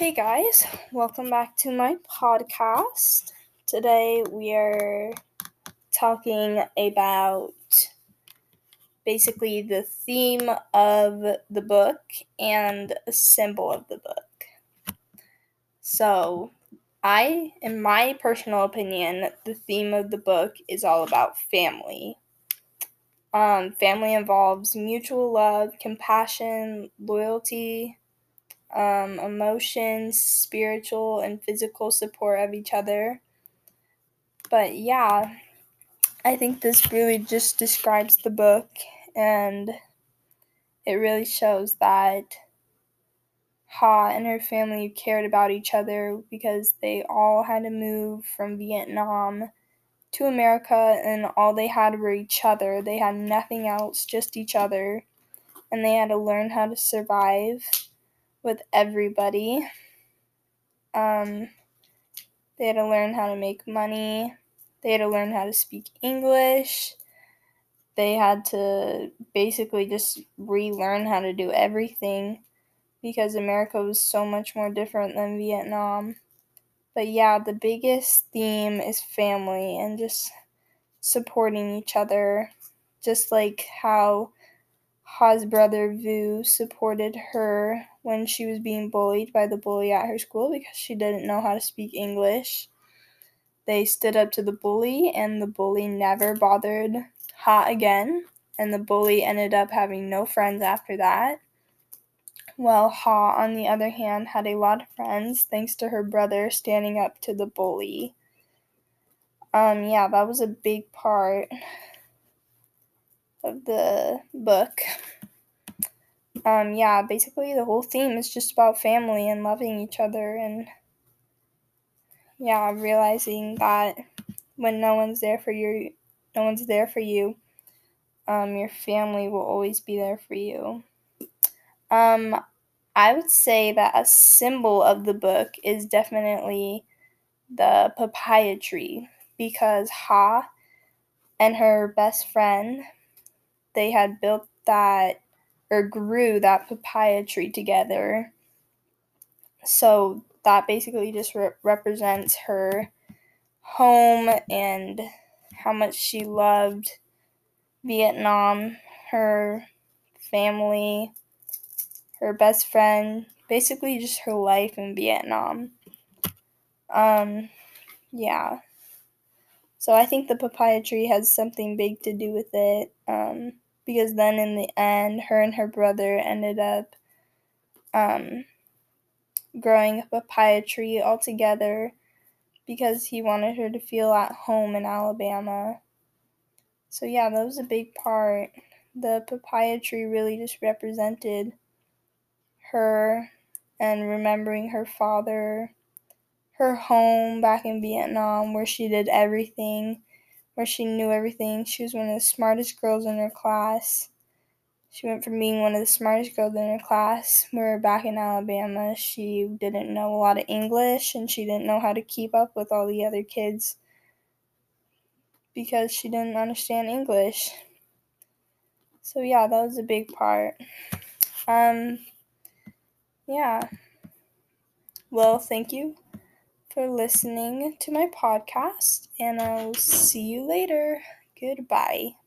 Hey guys, welcome back to my podcast. Today we are talking about basically the theme of the book and a symbol of the book. So, I, in my personal opinion, the theme of the book is all about family. Um, family involves mutual love, compassion, loyalty, um, emotions, spiritual and physical support of each other. But yeah, I think this really just describes the book and it really shows that Ha and her family cared about each other because they all had to move from Vietnam to America and all they had were each other. They had nothing else, just each other. And they had to learn how to survive with everybody. Um, they had to learn how to make money. They had to learn how to speak English. They had to basically just relearn how to do everything because America was so much more different than Vietnam. But yeah, the biggest theme is family and just supporting each other. Just like how Ha's brother Vu supported her when she was being bullied by the bully at her school because she didn't know how to speak English. They stood up to the bully, and the bully never bothered Ha again, and the bully ended up having no friends after that. While Ha, on the other hand, had a lot of friends thanks to her brother standing up to the bully. Um, yeah, that was a big part of the book. Um, yeah, basically the whole theme is just about family and loving each other and yeah, realizing that when no one's there for you, no one's there for you, um, your family will always be there for you. Um, I would say that a symbol of the book is definitely the papaya tree because Ha and her best friend they had built that or grew that papaya tree together. So that basically just re- represents her home and how much she loved Vietnam, her family, her best friend, basically just her life in Vietnam. Um, yeah. So I think the papaya tree has something big to do with it. Um, because then in the end, her and her brother ended up um, growing a papaya tree all together because he wanted her to feel at home in Alabama. So, yeah, that was a big part. The papaya tree really just represented her and remembering her father, her home back in Vietnam where she did everything, where she knew everything. She was one of the smartest girls in her class. She went from being one of the smartest girls in her class, where back in Alabama, she didn't know a lot of English and she didn't know how to keep up with all the other kids because she didn't understand English. So yeah, that was a big part. Um yeah. Well, thank you for listening to my podcast and I'll see you later. Goodbye.